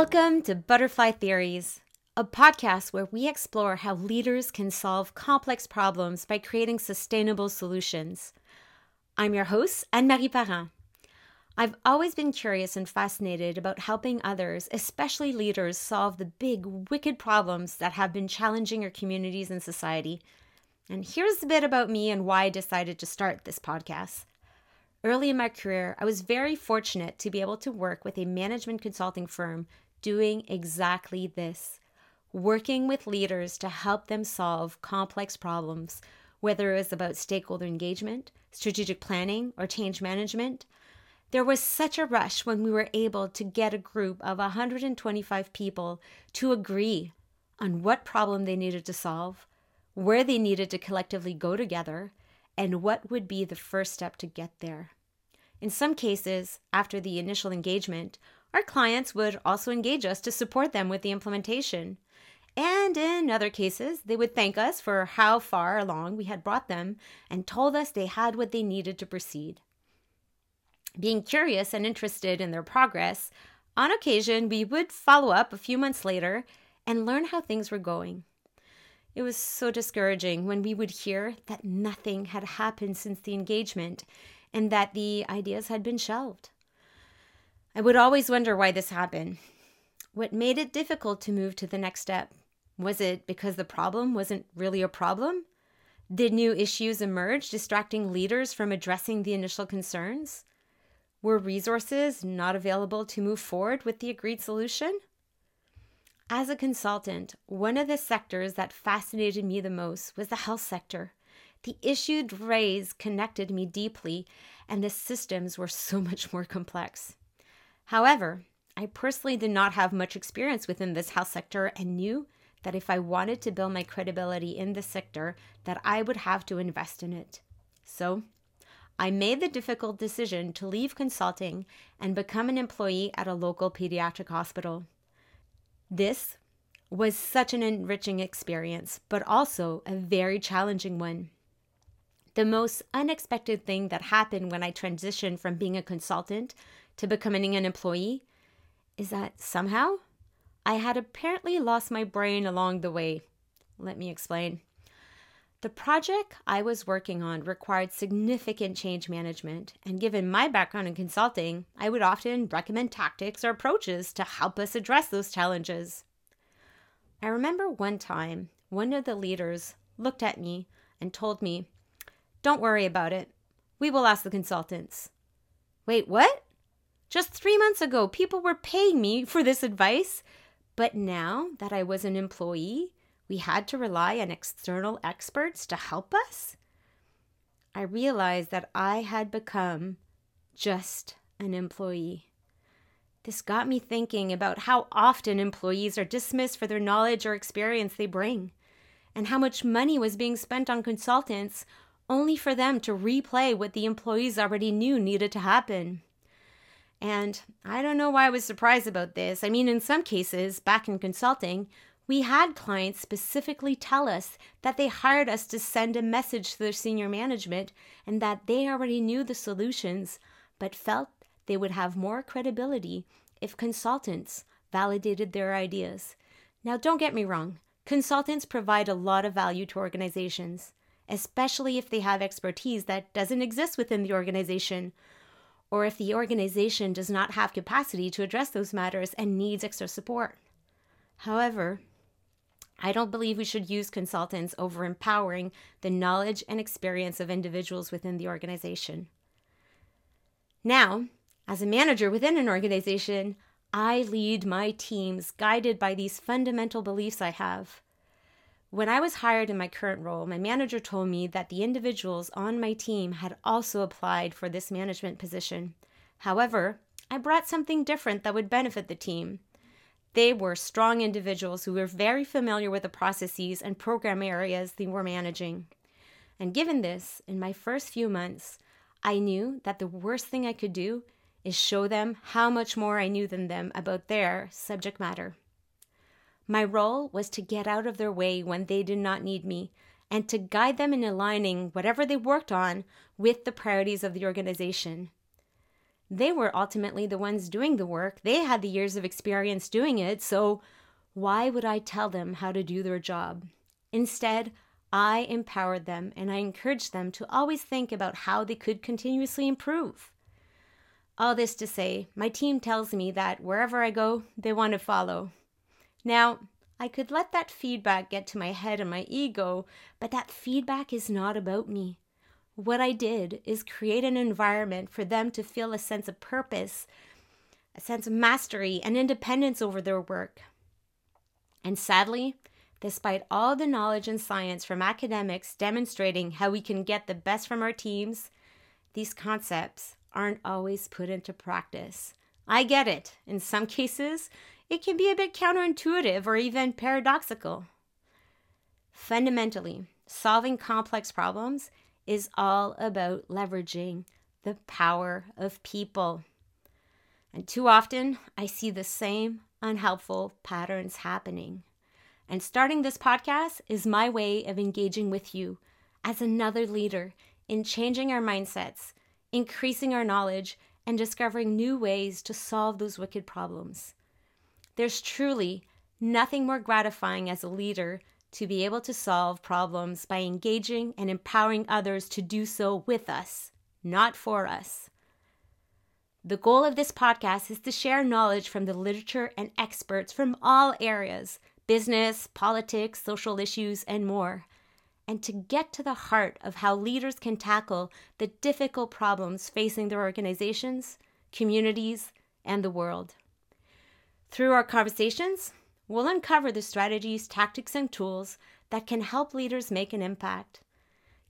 Welcome to Butterfly Theories, a podcast where we explore how leaders can solve complex problems by creating sustainable solutions. I'm your host, Anne Marie Parent. I've always been curious and fascinated about helping others, especially leaders, solve the big, wicked problems that have been challenging our communities and society. And here's a bit about me and why I decided to start this podcast. Early in my career, I was very fortunate to be able to work with a management consulting firm doing exactly this working with leaders to help them solve complex problems, whether it was about stakeholder engagement, strategic planning, or change management. There was such a rush when we were able to get a group of 125 people to agree on what problem they needed to solve, where they needed to collectively go together, and what would be the first step to get there. In some cases, after the initial engagement, our clients would also engage us to support them with the implementation. And in other cases, they would thank us for how far along we had brought them and told us they had what they needed to proceed. Being curious and interested in their progress, on occasion we would follow up a few months later and learn how things were going. It was so discouraging when we would hear that nothing had happened since the engagement and that the ideas had been shelved. I would always wonder why this happened. What made it difficult to move to the next step? Was it because the problem wasn't really a problem? Did new issues emerge, distracting leaders from addressing the initial concerns? Were resources not available to move forward with the agreed solution? As a consultant, one of the sectors that fascinated me the most was the health sector. The issues raised connected me deeply, and the systems were so much more complex. However, I personally did not have much experience within this health sector and knew that if I wanted to build my credibility in this sector, that I would have to invest in it. So, I made the difficult decision to leave consulting and become an employee at a local pediatric hospital. This was such an enriching experience, but also a very challenging one. The most unexpected thing that happened when I transitioned from being a consultant to becoming an employee is that somehow I had apparently lost my brain along the way. Let me explain. The project I was working on required significant change management, and given my background in consulting, I would often recommend tactics or approaches to help us address those challenges. I remember one time one of the leaders looked at me and told me don't worry about it. We will ask the consultants. Wait, what? Just three months ago, people were paying me for this advice. But now that I was an employee, we had to rely on external experts to help us? I realized that I had become just an employee. This got me thinking about how often employees are dismissed for their knowledge or experience they bring, and how much money was being spent on consultants only for them to replay what the employees already knew needed to happen. And I don't know why I was surprised about this. I mean, in some cases, back in consulting, we had clients specifically tell us that they hired us to send a message to their senior management and that they already knew the solutions, but felt they would have more credibility if consultants validated their ideas. Now, don't get me wrong, consultants provide a lot of value to organizations especially if they have expertise that doesn't exist within the organization, or if the organization does not have capacity to address those matters and needs extra support. However, I don't believe we should use consultants over empowering the knowledge and experience of individuals within the organization. Now, as a manager within an organization, I lead my teams guided by these fundamental beliefs I have. When I was hired in my current role, my manager told me that the individuals on my team had also applied for this management position. However, I brought something different that would benefit the team. They were strong individuals who were very familiar with the processes and program areas they were managing. And given this, in my first few months, I knew that the worst thing I could do is show them how much more I knew than them about their subject matter. My role was to get out of their way when they did not need me and to guide them in aligning whatever they worked on with the priorities of the organization. They were ultimately the ones doing the work. They had the years of experience doing it. So why would I tell them how to do their job? Instead, I empowered them and I encouraged them to always think about how they could continuously improve. All this to say, my team tells me that wherever I go, they want to follow. Now, I could let that feedback get to my head and my ego, but that feedback is not about me. What I did is create an environment for them to feel a sense of purpose, a sense of mastery, and independence over their work. And sadly, despite all the knowledge and science from academics demonstrating how we can get the best from our teams, these concepts aren't always put into practice. I get it. In some cases, it can be a bit counterintuitive or even paradoxical. Fundamentally, solving complex problems is all about leveraging the power of people. And too often, I see the same unhelpful patterns happening. And starting this podcast is my way of engaging with you as another leader in changing our mindsets, increasing our knowledge, and discovering new ways to solve those wicked problems. There's truly nothing more gratifying as a leader to be able to solve problems by engaging and empowering others to do so with us, not for us. The goal of this podcast is to share knowledge from the literature and experts from all areas business, politics, social issues, and more and to get to the heart of how leaders can tackle the difficult problems facing their organizations, communities, and the world. Through our conversations, we'll uncover the strategies, tactics, and tools that can help leaders make an impact.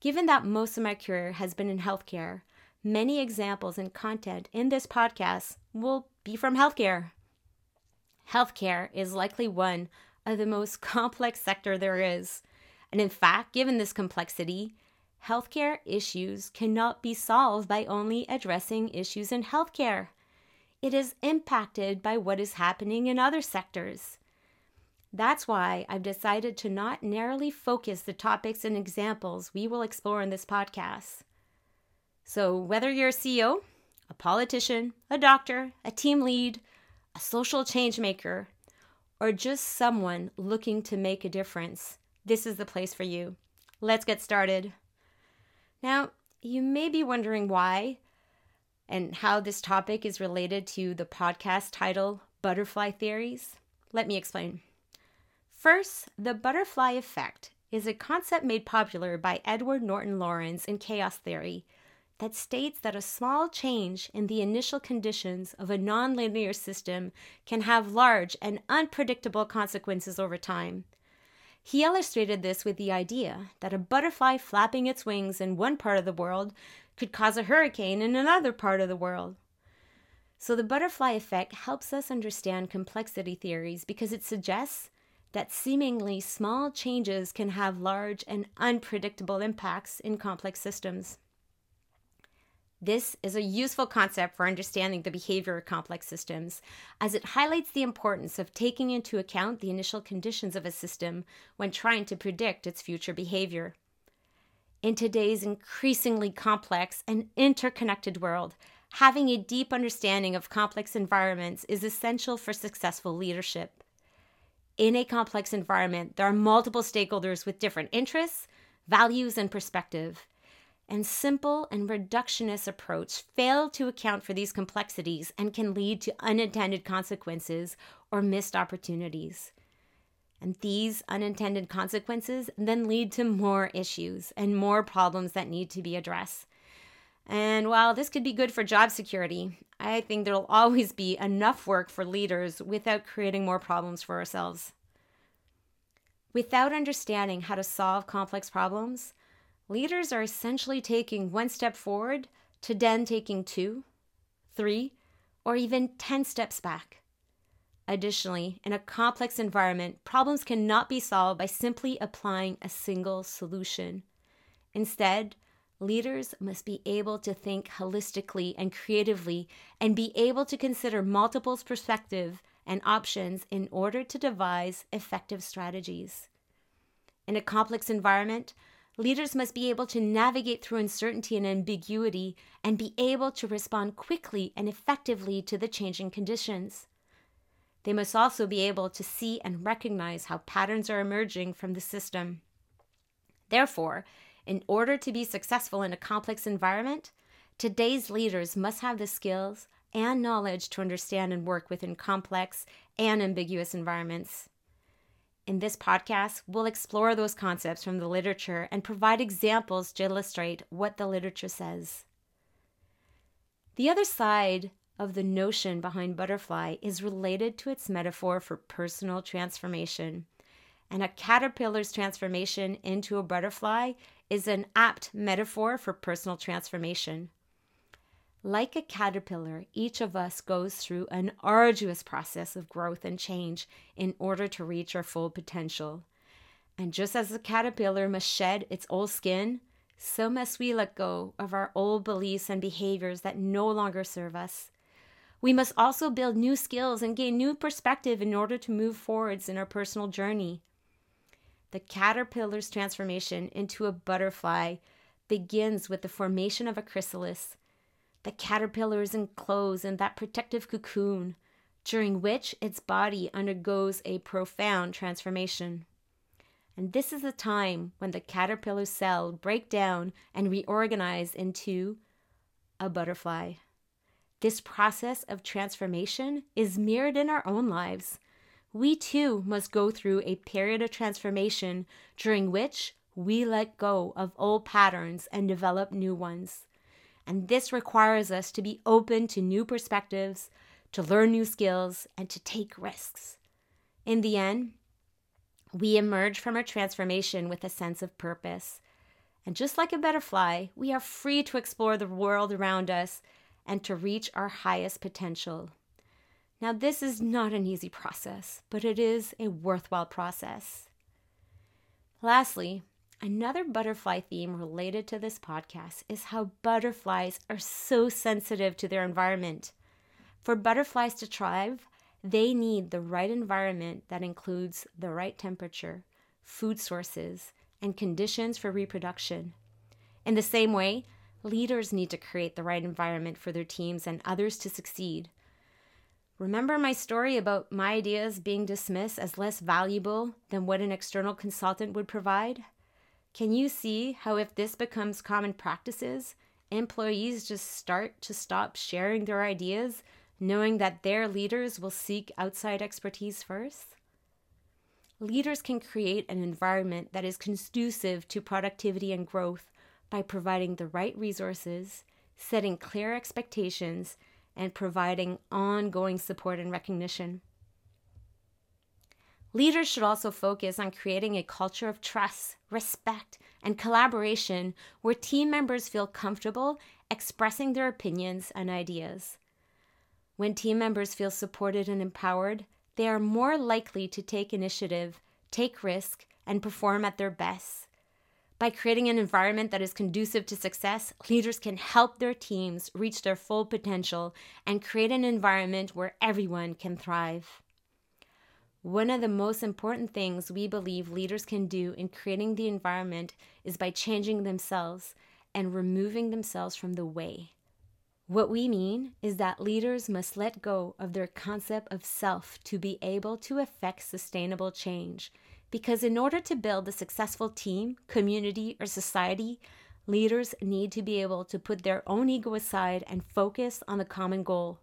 Given that most of my career has been in healthcare, many examples and content in this podcast will be from healthcare. Healthcare is likely one of the most complex sector there is. And in fact, given this complexity, healthcare issues cannot be solved by only addressing issues in healthcare it is impacted by what is happening in other sectors. That's why I've decided to not narrowly focus the topics and examples we will explore in this podcast. So, whether you're a CEO, a politician, a doctor, a team lead, a social change maker, or just someone looking to make a difference, this is the place for you. Let's get started. Now, you may be wondering why and how this topic is related to the podcast title, Butterfly Theories? Let me explain. First, the butterfly effect is a concept made popular by Edward Norton Lorenz in chaos theory that states that a small change in the initial conditions of a nonlinear system can have large and unpredictable consequences over time. He illustrated this with the idea that a butterfly flapping its wings in one part of the world could cause a hurricane in another part of the world. So, the butterfly effect helps us understand complexity theories because it suggests that seemingly small changes can have large and unpredictable impacts in complex systems. This is a useful concept for understanding the behavior of complex systems, as it highlights the importance of taking into account the initial conditions of a system when trying to predict its future behavior. In today's increasingly complex and interconnected world, having a deep understanding of complex environments is essential for successful leadership. In a complex environment, there are multiple stakeholders with different interests, values, and perspective and simple and reductionist approach fail to account for these complexities and can lead to unintended consequences or missed opportunities. And these unintended consequences then lead to more issues and more problems that need to be addressed. And while this could be good for job security, I think there'll always be enough work for leaders without creating more problems for ourselves. Without understanding how to solve complex problems, leaders are essentially taking one step forward to then taking two, three, or even 10 steps back. Additionally, in a complex environment, problems cannot be solved by simply applying a single solution. Instead, leaders must be able to think holistically and creatively and be able to consider multiple perspectives and options in order to devise effective strategies. In a complex environment, Leaders must be able to navigate through uncertainty and ambiguity and be able to respond quickly and effectively to the changing conditions. They must also be able to see and recognize how patterns are emerging from the system. Therefore, in order to be successful in a complex environment, today's leaders must have the skills and knowledge to understand and work within complex and ambiguous environments. In this podcast, we'll explore those concepts from the literature and provide examples to illustrate what the literature says. The other side of the notion behind butterfly is related to its metaphor for personal transformation. And a caterpillar's transformation into a butterfly is an apt metaphor for personal transformation. Like a caterpillar, each of us goes through an arduous process of growth and change in order to reach our full potential. And just as the caterpillar must shed its old skin, so must we let go of our old beliefs and behaviors that no longer serve us. We must also build new skills and gain new perspective in order to move forwards in our personal journey. The caterpillar's transformation into a butterfly begins with the formation of a chrysalis the caterpillar is enclosed in that protective cocoon, during which its body undergoes a profound transformation. And this is the time when the caterpillar cell break down and reorganize into a butterfly. This process of transformation is mirrored in our own lives. We too must go through a period of transformation during which we let go of old patterns and develop new ones. And this requires us to be open to new perspectives, to learn new skills, and to take risks. In the end, we emerge from our transformation with a sense of purpose. And just like a butterfly, we are free to explore the world around us and to reach our highest potential. Now, this is not an easy process, but it is a worthwhile process. Lastly, Another butterfly theme related to this podcast is how butterflies are so sensitive to their environment. For butterflies to thrive, they need the right environment that includes the right temperature, food sources, and conditions for reproduction. In the same way, leaders need to create the right environment for their teams and others to succeed. Remember my story about my ideas being dismissed as less valuable than what an external consultant would provide? Can you see how, if this becomes common practices, employees just start to stop sharing their ideas, knowing that their leaders will seek outside expertise first? Leaders can create an environment that is conducive to productivity and growth by providing the right resources, setting clear expectations, and providing ongoing support and recognition. Leaders should also focus on creating a culture of trust, respect, and collaboration where team members feel comfortable expressing their opinions and ideas. When team members feel supported and empowered, they are more likely to take initiative, take risk, and perform at their best. By creating an environment that is conducive to success, leaders can help their teams reach their full potential and create an environment where everyone can thrive. One of the most important things we believe leaders can do in creating the environment is by changing themselves and removing themselves from the way. What we mean is that leaders must let go of their concept of self to be able to effect sustainable change. Because in order to build a successful team, community, or society, leaders need to be able to put their own ego aside and focus on the common goal.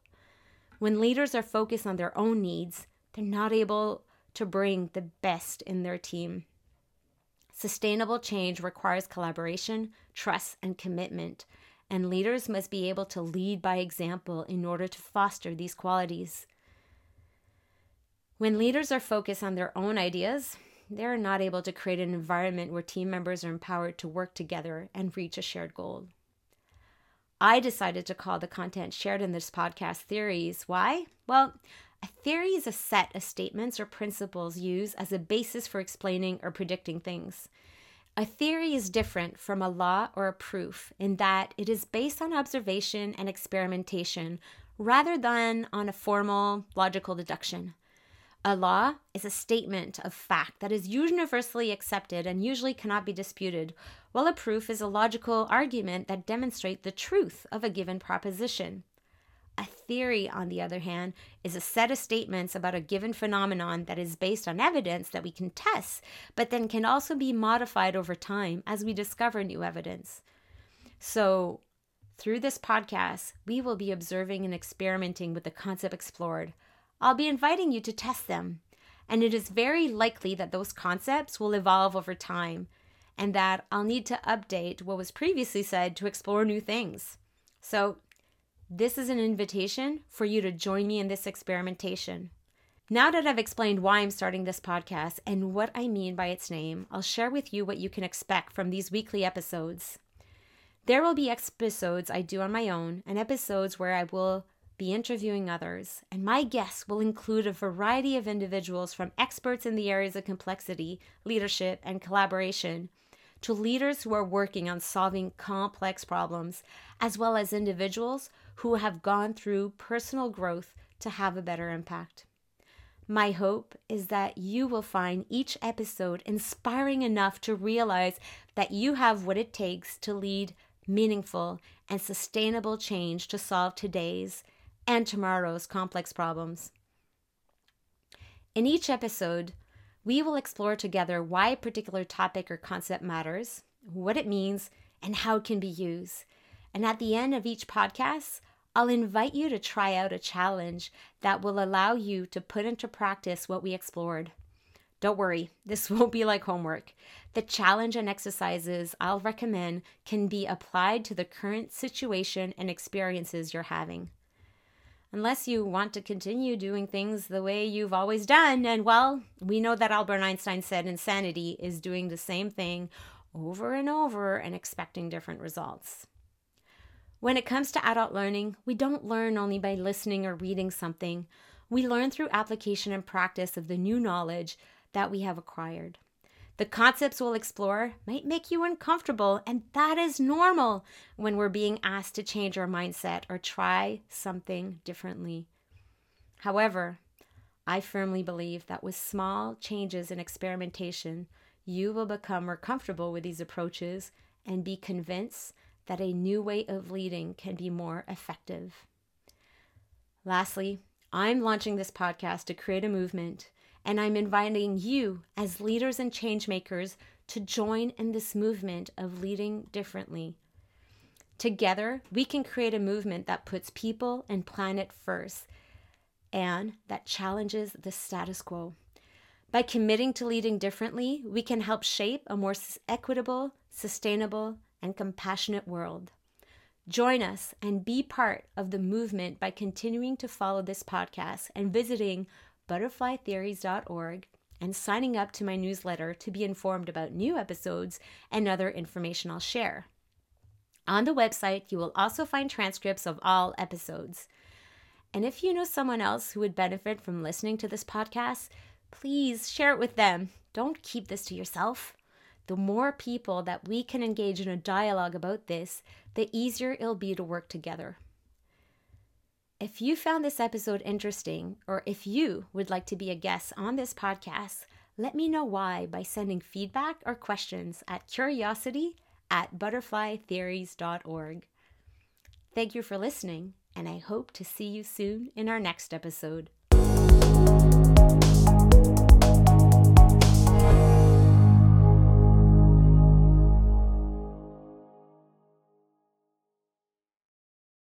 When leaders are focused on their own needs, they're not able to bring the best in their team. Sustainable change requires collaboration, trust, and commitment, and leaders must be able to lead by example in order to foster these qualities. When leaders are focused on their own ideas, they are not able to create an environment where team members are empowered to work together and reach a shared goal. I decided to call the content shared in this podcast theories. Why? Well, a theory is a set of statements or principles used as a basis for explaining or predicting things. A theory is different from a law or a proof in that it is based on observation and experimentation rather than on a formal logical deduction. A law is a statement of fact that is universally accepted and usually cannot be disputed, while a proof is a logical argument that demonstrates the truth of a given proposition. A theory, on the other hand, is a set of statements about a given phenomenon that is based on evidence that we can test, but then can also be modified over time as we discover new evidence. So, through this podcast, we will be observing and experimenting with the concept explored I'll be inviting you to test them. And it is very likely that those concepts will evolve over time and that I'll need to update what was previously said to explore new things. So, this is an invitation for you to join me in this experimentation. Now that I've explained why I'm starting this podcast and what I mean by its name, I'll share with you what you can expect from these weekly episodes. There will be episodes I do on my own and episodes where I will be interviewing others, and my guests will include a variety of individuals from experts in the areas of complexity, leadership, and collaboration to leaders who are working on solving complex problems, as well as individuals who have gone through personal growth to have a better impact. My hope is that you will find each episode inspiring enough to realize that you have what it takes to lead meaningful and sustainable change to solve today's and tomorrow's complex problems. In each episode, we will explore together why a particular topic or concept matters, what it means, and how it can be used. And at the end of each podcast, I'll invite you to try out a challenge that will allow you to put into practice what we explored. Don't worry, this won't be like homework. The challenge and exercises I'll recommend can be applied to the current situation and experiences you're having unless you want to continue doing things the way you've always done. And well, we know that Albert Einstein said insanity is doing the same thing over and over and expecting different results. When it comes to adult learning, we don't learn only by listening or reading something. We learn through application and practice of the new knowledge that we have acquired. The concepts we'll explore might make you uncomfortable, and that is normal when we're being asked to change our mindset or try something differently. However, I firmly believe that with small changes in experimentation, you will become more comfortable with these approaches and be convinced that a new way of leading can be more effective. Lastly, I'm launching this podcast to create a movement and I'm inviting you, as leaders and changemakers, to join in this movement of leading differently. Together, we can create a movement that puts people and planet first and that challenges the status quo. By committing to leading differently, we can help shape a more equitable, sustainable, and compassionate world. Join us and be part of the movement by continuing to follow this podcast and visiting butterflytheories.org and signing up to my newsletter to be informed about new episodes and other information I'll share. On the website, you will also find transcripts of all episodes. And if you know someone else who would benefit from listening to this podcast, please share it with them. Don't keep this to yourself. The more people that we can engage in a dialogue about this, the easier it'll be to work together. If you found this episode interesting, or if you would like to be a guest on this podcast, let me know why by sending feedback or questions at curiosity at butterflytheories.org. Thank you for listening, and I hope to see you soon in our next episode.